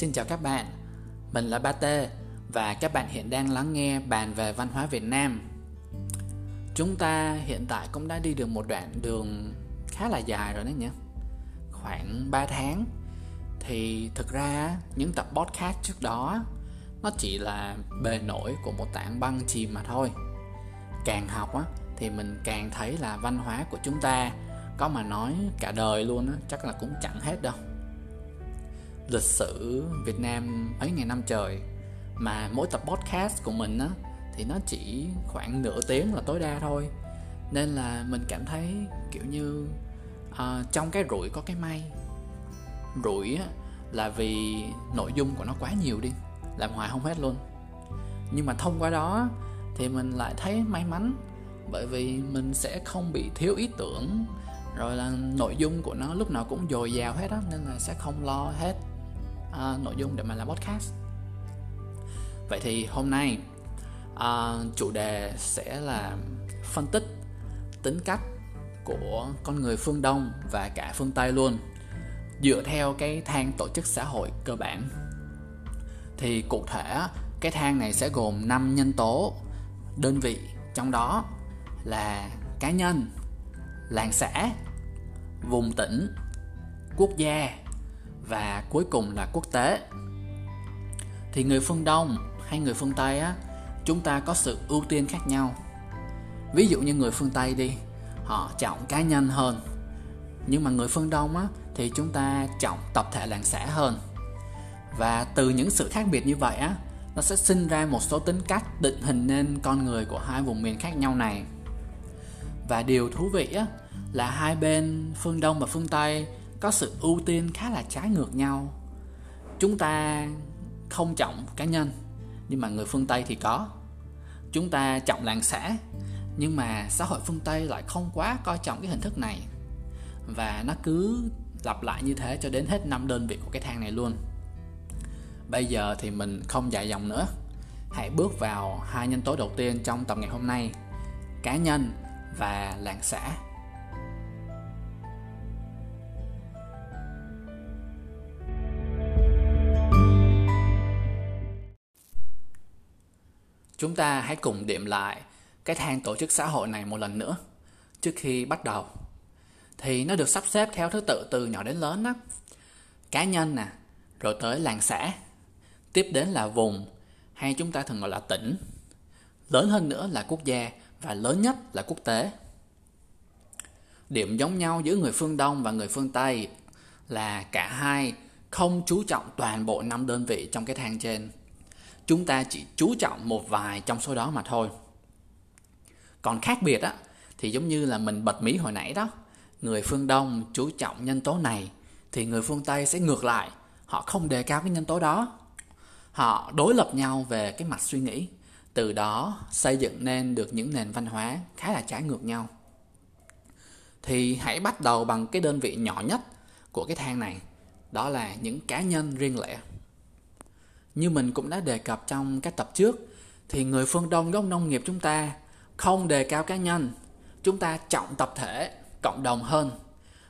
Xin chào các bạn, mình là Ba Tê và các bạn hiện đang lắng nghe bàn về văn hóa Việt Nam. Chúng ta hiện tại cũng đã đi được một đoạn đường khá là dài rồi đấy nhé Khoảng 3 tháng. Thì thực ra những tập podcast trước đó Nó chỉ là bề nổi của một tảng băng chìm mà thôi. Càng học á thì mình càng thấy là văn hóa của chúng ta có mà nói cả đời luôn á chắc là cũng chẳng hết đâu lịch sử Việt Nam mấy ngày năm trời. Mà mỗi tập podcast của mình á thì nó chỉ khoảng nửa tiếng là tối đa thôi. Nên là mình cảm thấy kiểu như uh, trong cái rủi có cái may. Rủi á là vì nội dung của nó quá nhiều đi làm hoài không hết luôn. Nhưng mà thông qua đó thì mình lại thấy may mắn bởi vì mình sẽ không bị thiếu ý tưởng rồi là nội dung của nó lúc nào cũng dồi dào hết á nên là sẽ không lo hết uh, nội dung để mà làm podcast. Vậy thì hôm nay uh, chủ đề sẽ là phân tích tính cách của con người phương đông và cả phương tây luôn dựa theo cái thang tổ chức xã hội cơ bản. Thì cụ thể cái thang này sẽ gồm 5 nhân tố. Đơn vị trong đó là cá nhân làng xã vùng tỉnh quốc gia và cuối cùng là quốc tế. Thì người phương đông hay người phương tây á, chúng ta có sự ưu tiên khác nhau. Ví dụ như người phương tây đi, họ trọng cá nhân hơn. Nhưng mà người phương đông á, thì chúng ta trọng tập thể làng xã hơn. Và từ những sự khác biệt như vậy á, nó sẽ sinh ra một số tính cách định hình nên con người của hai vùng miền khác nhau này. Và điều thú vị á, là hai bên phương đông và phương tây có sự ưu tiên khá là trái ngược nhau. Chúng ta không trọng cá nhân, nhưng mà người phương tây thì có. Chúng ta trọng làng xã, nhưng mà xã hội phương tây lại không quá coi trọng cái hình thức này. Và nó cứ lặp lại như thế cho đến hết năm đơn vị của cái thang này luôn. Bây giờ thì mình không dài dòng nữa. Hãy bước vào hai nhân tố đầu tiên trong tập ngày hôm nay cá nhân và làng xã. Chúng ta hãy cùng điểm lại cái thang tổ chức xã hội này một lần nữa, trước khi bắt đầu. Thì nó được sắp xếp theo thứ tự từ nhỏ đến lớn đó. Cá nhân nè, rồi tới làng xã. Tiếp đến là vùng, hay chúng ta thường gọi là tỉnh. Lớn hơn nữa là quốc gia và lớn nhất là quốc tế. Điểm giống nhau giữa người phương đông và người phương tây là cả hai không chú trọng toàn bộ năm đơn vị trong cái thang trên chúng ta chỉ chú trọng một vài trong số đó mà thôi. Còn khác biệt á, thì giống như là mình bật mí hồi nãy đó, người phương đông chú trọng nhân tố này, thì người phương tây sẽ ngược lại, họ không đề cao cái nhân tố đó. Họ đối lập nhau về cái mặt suy nghĩ, từ đó xây dựng nên được những nền văn hóa khá là trái ngược nhau. Thì hãy bắt đầu bằng cái đơn vị nhỏ nhất của cái thang này, đó là những cá nhân riêng lẻ như mình cũng đã đề cập trong các tập trước, thì người phương đông gốc nông nghiệp chúng ta không đề cao cá nhân, chúng ta trọng tập thể, cộng đồng hơn.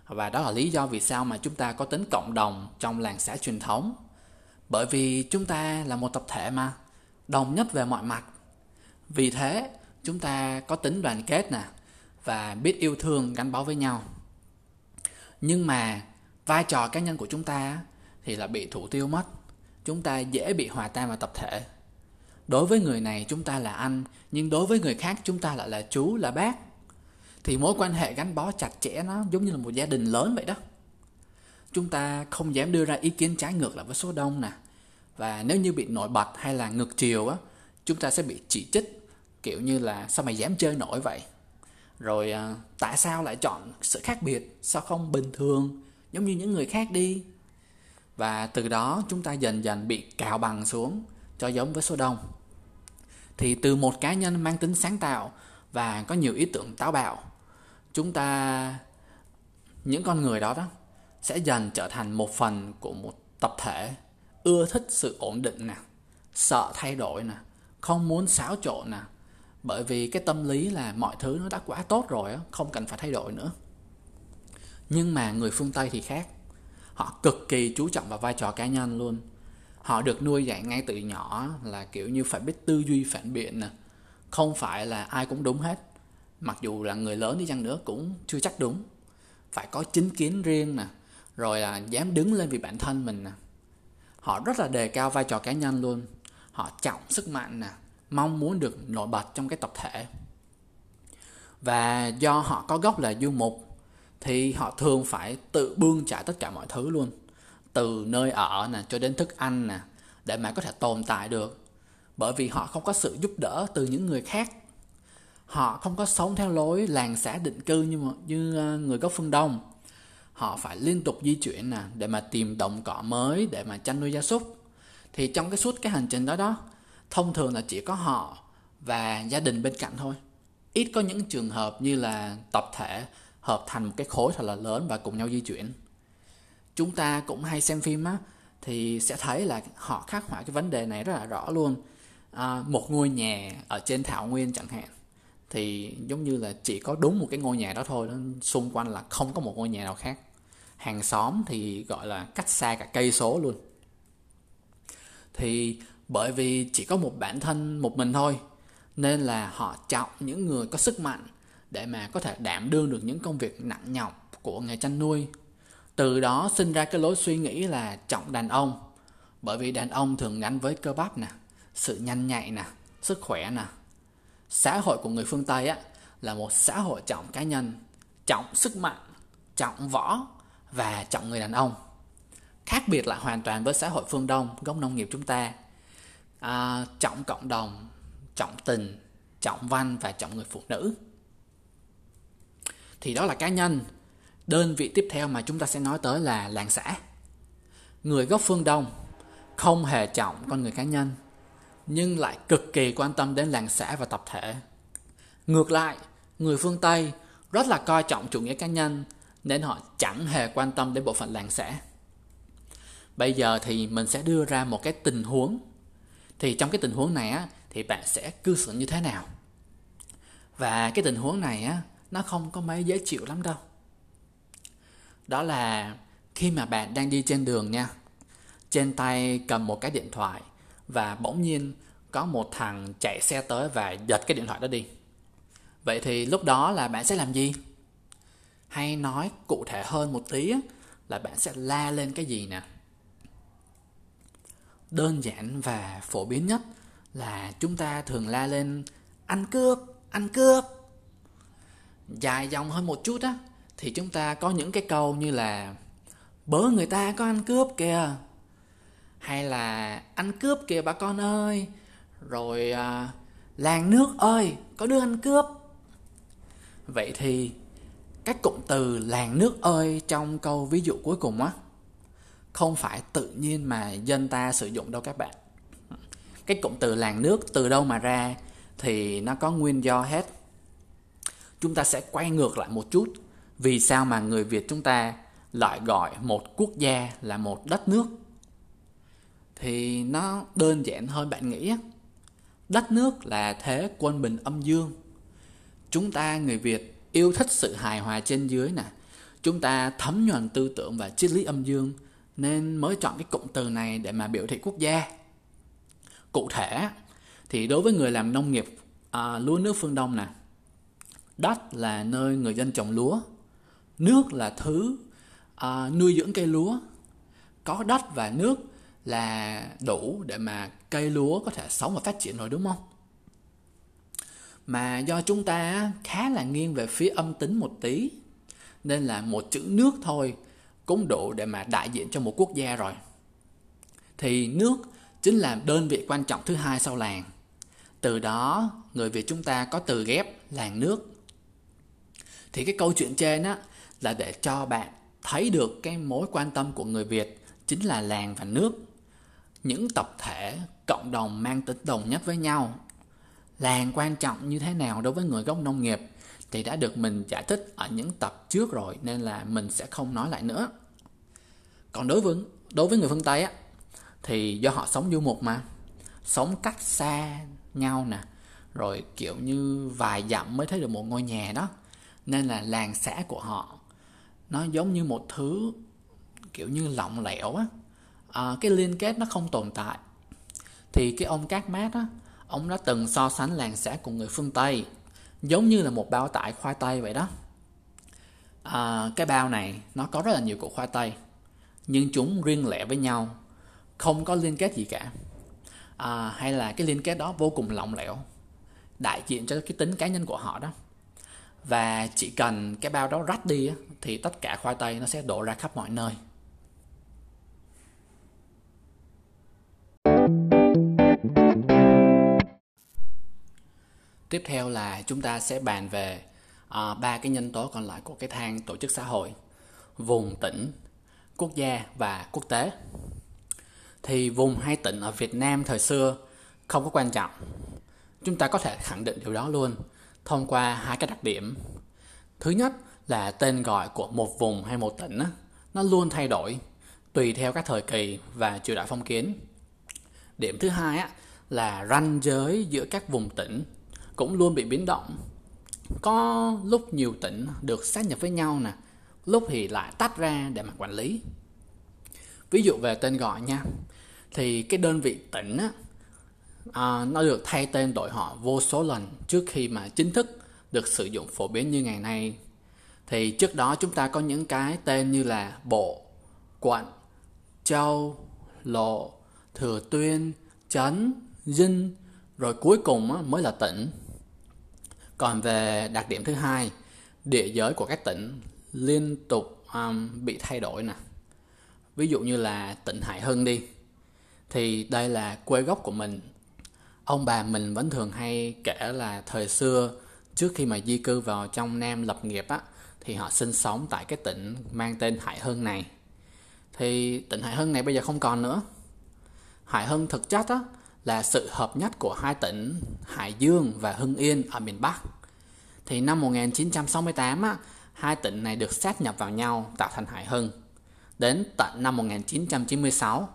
Và đó là lý do vì sao mà chúng ta có tính cộng đồng trong làng xã truyền thống. Bởi vì chúng ta là một tập thể mà, đồng nhất về mọi mặt. Vì thế, chúng ta có tính đoàn kết nè, và biết yêu thương, gắn bó với nhau. Nhưng mà vai trò cá nhân của chúng ta thì là bị thủ tiêu mất chúng ta dễ bị hòa tan vào tập thể. Đối với người này chúng ta là anh, nhưng đối với người khác chúng ta lại là chú, là bác. Thì mối quan hệ gắn bó chặt chẽ nó giống như là một gia đình lớn vậy đó. Chúng ta không dám đưa ra ý kiến trái ngược lại với số đông nè. Và nếu như bị nổi bật hay là ngược chiều á, chúng ta sẽ bị chỉ trích, kiểu như là sao mày dám chơi nổi vậy? Rồi à, tại sao lại chọn sự khác biệt, sao không bình thường, giống như những người khác đi? Và từ đó chúng ta dần dần bị cào bằng xuống, cho giống với số đông. Thì từ một cá nhân mang tính sáng tạo và có nhiều ý tưởng táo bạo, chúng ta, những con người đó đó, sẽ dần trở thành một phần của một tập thể ưa thích sự ổn định nè, sợ thay đổi nè, không muốn xáo trộn nè. Bởi vì cái tâm lý là mọi thứ nó đã quá tốt rồi không cần phải thay đổi nữa. Nhưng mà người phương tây thì khác họ cực kỳ chú trọng vào vai trò cá nhân luôn. Họ được nuôi dạy ngay từ nhỏ là kiểu như phải biết tư duy phản biện nè. Không phải là ai cũng đúng hết. Mặc dù là người lớn đi chăng nữa cũng chưa chắc đúng. Phải có chính kiến riêng nè, rồi là dám đứng lên vì bản thân mình nè. Họ rất là đề cao vai trò cá nhân luôn. Họ trọng sức mạnh nè, mong muốn được nổi bật trong cái tập thể. Và do họ có gốc là du mục thì họ thường phải tự bươn trải tất cả mọi thứ luôn. Từ nơi ở nè, cho đến thức ăn nè, để mà có thể tồn tại được. Bởi vì họ không có sự giúp đỡ từ những người khác. Họ không có sống theo lối làng xã định cư như như ờ, người gốc phương đông. Họ phải liên tục di chuyển nè, để mà tìm đồng cỏ mới, để mà chăn nuôi gia súc. Thì trong cái suốt cái hành trình đó đó, thông thường là chỉ có họ và gia đình bên cạnh thôi. Ít có những trường hợp như là tập thể hợp thành một cái khối thật là lớn và cùng nhau di chuyển. Chúng ta cũng hay xem phim á thì sẽ thấy là họ khắc họa cái vấn đề này rất là rõ luôn. À, một ngôi nhà ở trên thảo nguyên chẳng hạn thì giống như là chỉ có đúng một cái ngôi nhà đó thôi đó, xung quanh là không có một ngôi nhà nào khác. Hàng xóm thì gọi là cách xa cả cây số luôn. Thì bởi vì chỉ có một bản thân một mình thôi nên là họ chọn những người có sức mạnh để mà có thể đảm đương được những công việc nặng nhọc của nghề chăn nuôi. Từ đó sinh ra cái lối suy nghĩ là trọng đàn ông bởi vì đàn ông thường gắn với cơ bắp nè sự nhanh nhạy nè sức khỏe nè. Xã hội của người phương tây á là một xã hội trọng cá nhân trọng sức mạnh trọng võ và trọng người đàn ông. Khác biệt lại hoàn toàn với xã hội phương đông gốc nông nghiệp chúng ta. À, trọng cộng đồng trọng tình trọng văn và trọng người phụ nữ thì đó là cá nhân. Đơn vị tiếp theo mà chúng ta sẽ nói tới là làng xã. Người gốc phương đông, không hề trọng con người cá nhân, nhưng lại cực kỳ quan tâm đến làng xã và tập thể. Ngược lại, người phương tây rất là coi trọng chủ nghĩa cá nhân, nên họ chẳng hề quan tâm đến bộ phận làng xã. Bây giờ thì mình sẽ đưa ra một cái tình huống. Thì trong cái tình huống này á, thì bạn sẽ cư xử như thế nào? Và cái tình huống này á nó không có mấy dễ chịu lắm đâu. Đó là khi mà bạn đang đi trên đường nha. Trên tay cầm một cái điện thoại và bỗng nhiên có một thằng chạy xe tới và giật cái điện thoại đó đi. Vậy thì lúc đó là bạn sẽ làm gì? Hay nói cụ thể hơn một tí là bạn sẽ la lên cái gì nè? Đơn giản và phổ biến nhất là chúng ta thường la lên, ăn cướp ăn cướp dài dòng hơn một chút á thì chúng ta có những cái câu như là bớ người ta có ăn cướp kìa. Hay là ăn cướp kìa bà con ơi. Rồi à, làng nước ơi có đứa ăn cướp. Vậy thì các cụm từ làng nước ơi trong câu ví dụ cuối cùng á không phải tự nhiên mà dân ta sử dụng đâu các bạn. Cái cụm từ làng nước từ đâu mà ra thì nó có nguyên do hết chúng ta sẽ quay ngược lại một chút. Vì sao mà người việt chúng ta lại gọi một quốc gia là một đất nước? Thì nó đơn giản hơn bạn nghĩ đất nước là thế quân bình âm dương. Chúng ta người việt yêu thích sự hài hòa trên dưới nè. Chúng ta thấm nhuần tư tưởng và triết lý âm dương nên mới chọn cái cụm từ này để mà biểu thị quốc gia. Cụ thể thì đối với người làm nông nghiệp à, lúa nước phương đông nè đất là nơi người dân trồng lúa nước là thứ à, nuôi dưỡng cây lúa. Có đất và nước là đủ để mà cây lúa có thể sống và phát triển rồi đúng không? Mà do chúng ta khá là nghiêng về phía âm tính một tí nên là một chữ nước thôi cũng đủ để mà đại diện cho một quốc gia rồi. Thì nước chính là đơn vị quan trọng thứ hai sau làng. Từ đó người việt chúng ta có từ ghép làng nước thì cái câu chuyện trên á, là để cho bạn thấy được cái mối quan tâm của người việt chính là làng và nước. Những tập thể cộng đồng mang tính đồng nhất với nhau. Làng quan trọng như thế nào đối với người gốc nông nghiệp thì đã được mình giải thích ở những tập trước rồi, nên là mình sẽ không nói lại nữa. Còn đối với đối với người phương tây á, thì do họ sống du mục mà. Sống cách xa nhau nè. Rồi kiểu như vài dặm mới thấy được một ngôi nhà đó nên là làng xã của họ nó giống như một thứ kiểu như lỏng lẻo á. À, cái liên kết nó không tồn tại. Thì cái ông Cát Mát á ông đã từng so sánh làng xã của người phương Tây giống như là một bao tải khoai tây vậy đó. À, cái bao này nó có rất là nhiều củ khoai tây nhưng chúng riêng lẻ với nhau không có liên kết gì cả. À, hay là cái liên kết đó vô cùng lỏng lẻo đại diện cho cái tính cá nhân của họ đó và chỉ cần cái bao đó rách đi thì tất cả khoai tây nó sẽ đổ ra khắp mọi nơi. Tiếp theo là chúng ta sẽ bàn về à, ba uh, cái nhân tố còn lại của cái thang tổ chức xã hội vùng tỉnh quốc gia và quốc tế. Thì vùng hay tỉnh ở việt nam thời xưa không có quan trọng. Chúng ta có thể khẳng định điều đó luôn thông qua hai cái đặc điểm. Thứ nhất là tên gọi của một vùng hay một tỉnh nó luôn thay đổi tùy theo các thời kỳ và triều đại phong kiến. Điểm thứ hai á, là ranh giới giữa các vùng tỉnh cũng luôn bị biến động. Có lúc nhiều tỉnh được sát nhập với nhau nè lúc thì lại tách ra để mà quản lý. Ví dụ về tên gọi nha thì cái đơn vị tỉnh á, à, nó được thay tên đổi họ vô số lần trước khi mà chính thức được sử dụng phổ biến như ngày nay. Thì trước đó chúng ta có những cái tên như là bộ quận châu lộ thừa tuyên trấn dinh rồi cuối cùng mới là tỉnh. Còn về đặc điểm thứ hai địa giới của các tỉnh liên tục um, bị thay đổi nè. Ví dụ như là tỉnh hải hưng đi thì đây là quê gốc của mình ông bà mình vẫn thường hay kể là thời xưa trước khi mà di cư vào trong nam lập nghiệp á thì họ sinh sống tại cái tỉnh mang tên hải hưng này thì tỉnh hải hưng này bây giờ không còn nữa hải hưng thực chất á là sự hợp nhất của hai tỉnh Hải Dương và Hưng Yên ở miền Bắc. Thì năm 1968, á, hai tỉnh này được sát nhập vào nhau tạo thành Hải Hưng. Đến tận năm 1996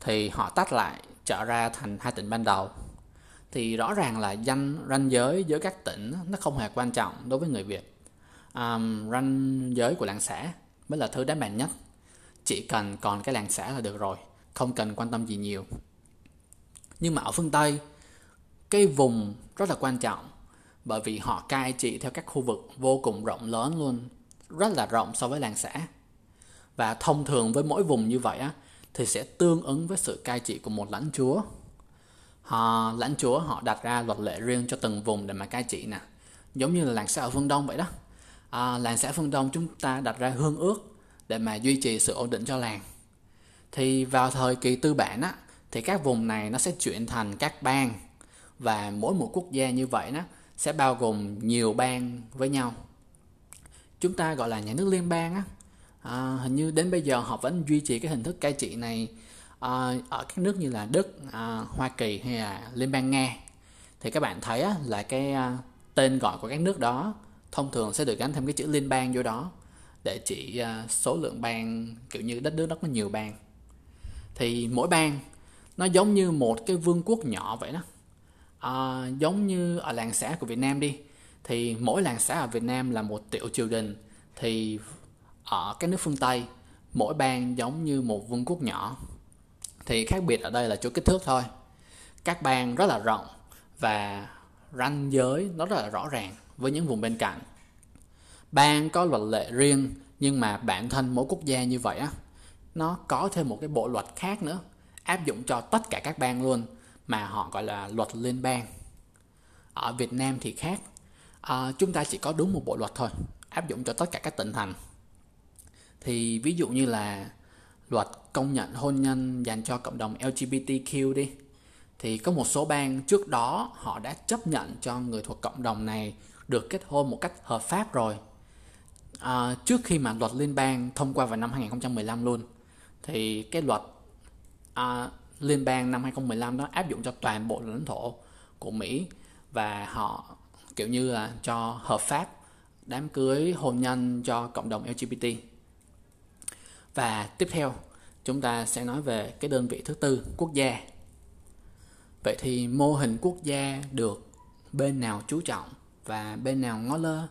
thì họ tách lại trở ra thành hai tỉnh ban đầu. Thì rõ ràng là danh ranh giới giữa các tỉnh nó không hề quan trọng đối với người Việt. Um, ranh giới của làng xã mới là thứ đáng bàn nhất. Chỉ cần còn cái làng xã là được rồi, không cần quan tâm gì nhiều nhưng mà ở phương tây cái vùng rất là quan trọng bởi vì họ cai trị theo các khu vực vô cùng rộng lớn luôn rất là rộng so với làng xã và thông thường với mỗi vùng như vậy á thì sẽ tương ứng với sự cai trị của một lãnh chúa họ lãnh chúa họ đặt ra luật lệ riêng cho từng vùng để mà cai trị nè. Giống như là làng xã ở phương đông vậy đó. À, làng xã phương đông chúng ta đặt ra hương ước để mà duy trì sự ổn định cho làng. Thì vào thời kỳ tư bản á thì các vùng này nó sẽ chuyển thành các bang và mỗi một quốc gia như vậy nó sẽ bao gồm nhiều bang với nhau. Chúng ta gọi là nhà nước liên bang á. À, hình như đến bây giờ họ vẫn duy trì cái hình thức cai trị này à, ở các nước như là đức à, hoa kỳ hay là liên bang nga thì các bạn thấy á, là cái à, tên gọi của các nước đó thông thường sẽ được gắn thêm cái chữ liên bang vô đó để chỉ à, số lượng bang kiểu như đất nước đó có nhiều bang. Thì mỗi bang nó giống như một cái vương quốc nhỏ vậy đó. À, giống như ở làng xã của Việt Nam đi thì mỗi làng xã ở Việt Nam là một tiểu triều đình. Thì ở các nước phương Tây mỗi bang giống như một vương quốc nhỏ thì khác biệt ở đây là chỗ kích thước thôi. Các bang rất là rộng và ranh giới nó rất là rõ ràng với những vùng bên cạnh. Bang có luật lệ riêng nhưng mà bản thân mỗi quốc gia như vậy á nó có thêm một cái bộ luật khác nữa áp dụng cho tất cả các bang luôn mà họ gọi là luật liên bang. Ở Việt Nam thì khác. À, chúng ta chỉ có đúng một bộ luật thôi áp dụng cho tất cả các tỉnh thành. Thì ví dụ như là luật công nhận hôn nhân dành cho cộng đồng LGBTQ đi thì có một số bang trước đó họ đã chấp nhận cho người thuộc cộng đồng này được kết hôn một cách hợp pháp rồi à, trước khi mà luật liên bang thông qua vào năm 2015 luôn thì cái luật à, liên bang năm 2015 đó áp dụng cho toàn bộ lãnh thổ của Mỹ và họ kiểu như là cho hợp pháp đám cưới hôn nhân cho cộng đồng LGBT. Và tiếp theo, chúng ta sẽ nói về cái đơn vị thứ tư, quốc gia. Vậy thì mô hình quốc gia được bên nào chú trọng và bên nào ngó lơ?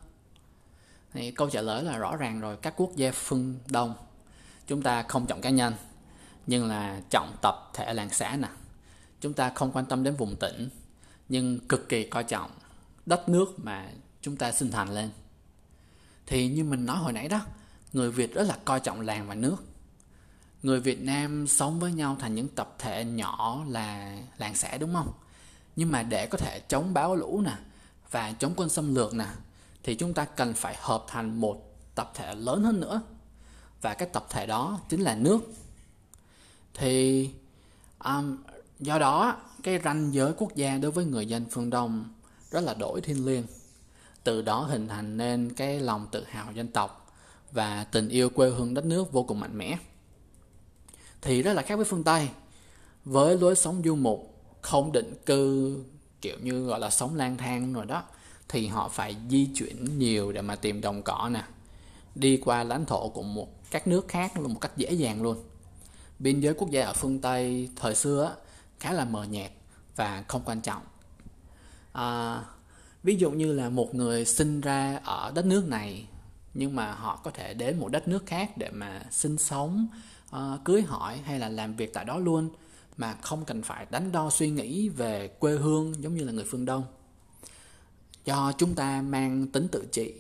Thì câu trả lời là rõ ràng rồi, các quốc gia phương Đông chúng ta không trọng cá nhân, nhưng là trọng tập thể làng xã nè chúng ta không quan tâm đến vùng tỉnh, nhưng cực kỳ coi trọng đất nước mà chúng ta sinh thành lên thì như mình nói hồi nãy đó người việt rất là coi trọng làng và nước. Người việt nam sống với nhau thành những tập thể nhỏ là làng xã đúng không? Nhưng mà để có thể chống bão lũ nè và chống quân xâm lược nè thì chúng ta cần phải hợp thành một tập thể lớn hơn nữa. Và cái tập thể đó chính là nước. Thì um, do đó cái ranh giới quốc gia đối với người dân phương đông rất là đổi thiên liêng. Từ đó hình thành nên cái lòng tự hào dân tộc và tình yêu quê hương đất nước vô cùng mạnh mẽ. Thì rất là khác với phương tây. Với lối sống du mục không định cư kiểu như gọi là sống lang thang rồi đó thì họ phải di chuyển nhiều để mà tìm đồng cỏ nè. Đi qua lãnh thổ của một các nước khác một cách dễ dàng luôn. Biên giới quốc gia ở phương tây thời xưa khá là mờ nhạt và không quan trọng. À, ví dụ như là một người sinh ra ở đất nước này nhưng mà họ có thể đến một đất nước khác để mà sinh sống uh, cưới hỏi hay là làm việc tại đó luôn mà không cần phải đánh đo suy nghĩ về quê hương giống như là người phương đông. Do chúng ta mang tính tự trị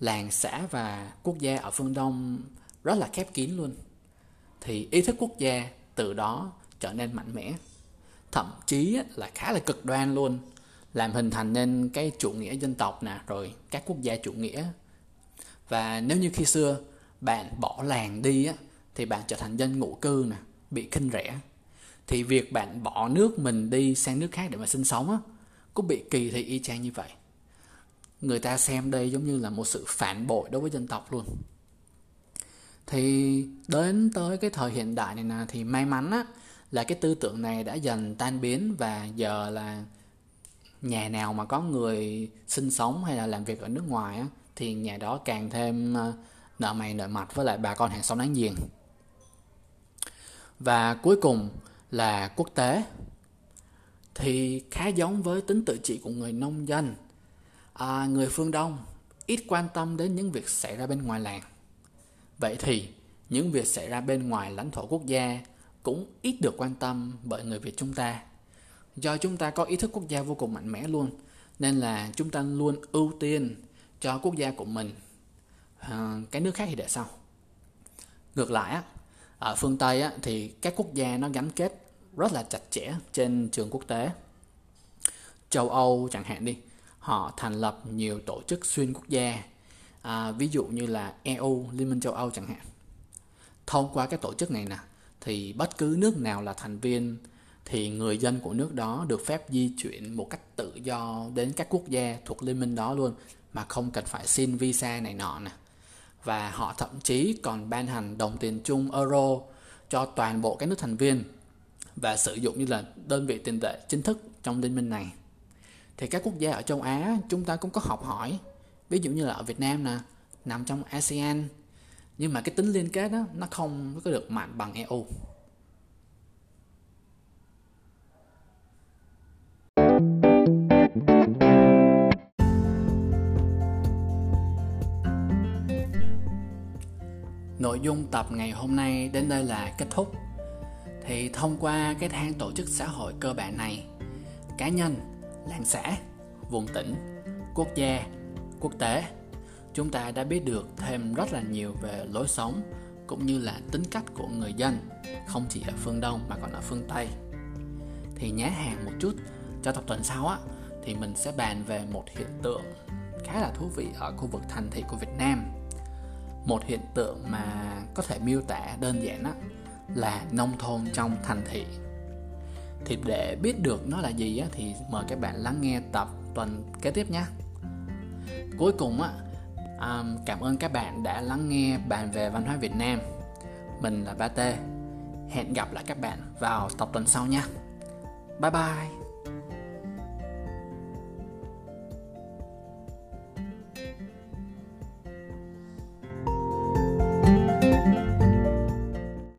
làng xã và quốc gia ở phương đông rất là khép kín luôn thì ý thức quốc gia từ đó trở nên mạnh mẽ thậm chí là khá là cực đoan luôn làm hình thành nên cái chủ nghĩa dân tộc nè rồi các quốc gia chủ nghĩa và nếu như khi xưa bạn bỏ làng đi á, thì bạn trở thành dân ngụ cư nè, bị khinh rẻ. Thì việc bạn bỏ nước mình đi sang nước khác để mà sinh sống á, cũng bị kỳ thị y chang như vậy. Người ta xem đây giống như là một sự phản bội đối với dân tộc luôn. Thì đến tới cái thời hiện đại này nè, thì may mắn á, là cái tư tưởng này đã dần tan biến và giờ là nhà nào mà có người sinh sống hay là làm việc ở nước ngoài á thì nhà đó càng thêm ờ, nợ mày nợ mặt với lại bà con hàng xóm láng giềng. Và cuối cùng là quốc tế. Thì khá giống với tính tự trị của người nông dân. À, người phương đông ít quan tâm đến những việc xảy ra bên ngoài làng. Vậy thì những việc xảy ra bên ngoài lãnh thổ quốc gia cũng ít được quan tâm bởi người việt chúng ta. Do chúng ta có ý thức quốc gia vô cùng mạnh mẽ luôn nên là chúng ta luôn ưu tiên cho quốc gia của mình à, cái nước khác thì để sau. Ngược lại á ở phương tây á, thì các quốc gia nó gắn kết rất là chặt chẽ trên trường quốc tế. Châu âu chẳng hạn đi họ thành lập nhiều tổ chức xuyên quốc gia à, ví dụ như là eu liên minh châu âu chẳng hạn. Thông qua các tổ chức này nè thì bất cứ nước nào là thành viên thì người dân của nước đó được phép di chuyển một cách tự do đến các quốc gia thuộc liên minh đó luôn mà không cần phải xin visa này nọ nè. Và họ thậm chí còn ban hành đồng tiền chung euro cho toàn bộ các nước thành viên và sử dụng như là đơn vị tiền tệ chính thức trong liên minh này. Thì các quốc gia ở châu Á, chúng ta cũng có học hỏi, ví dụ như là ở Việt Nam nè, nằm trong ASEAN. Nhưng mà cái tính liên kết đó, nó không có được mạnh bằng EU Nội dung tập ngày hôm nay đến đây là kết thúc. Thì thông qua cái thang tổ chức xã hội cơ bản này, cá nhân, làng xã, vùng tỉnh, quốc gia, quốc tế, chúng ta đã biết được thêm rất là nhiều về lối sống cũng như là tính cách của người dân, không chỉ ở phương Đông mà còn ở phương Tây. Thì nhá hàng một chút cho tập tuần sau á thì mình sẽ bàn về một hiện tượng khá là thú vị ở khu vực thành thị của Việt Nam một hiện tượng mà có thể miêu tả đơn giản đó là nông thôn trong thành thị. Thì để biết được nó là gì á, thì mời các bạn lắng nghe tập tuần kế tiếp nhé. Cuối cùng á um, cảm ơn các bạn đã lắng nghe bàn về văn hóa Việt Nam. Mình là Ba T, hẹn gặp lại các bạn vào tập tuần sau nha. Bye bye.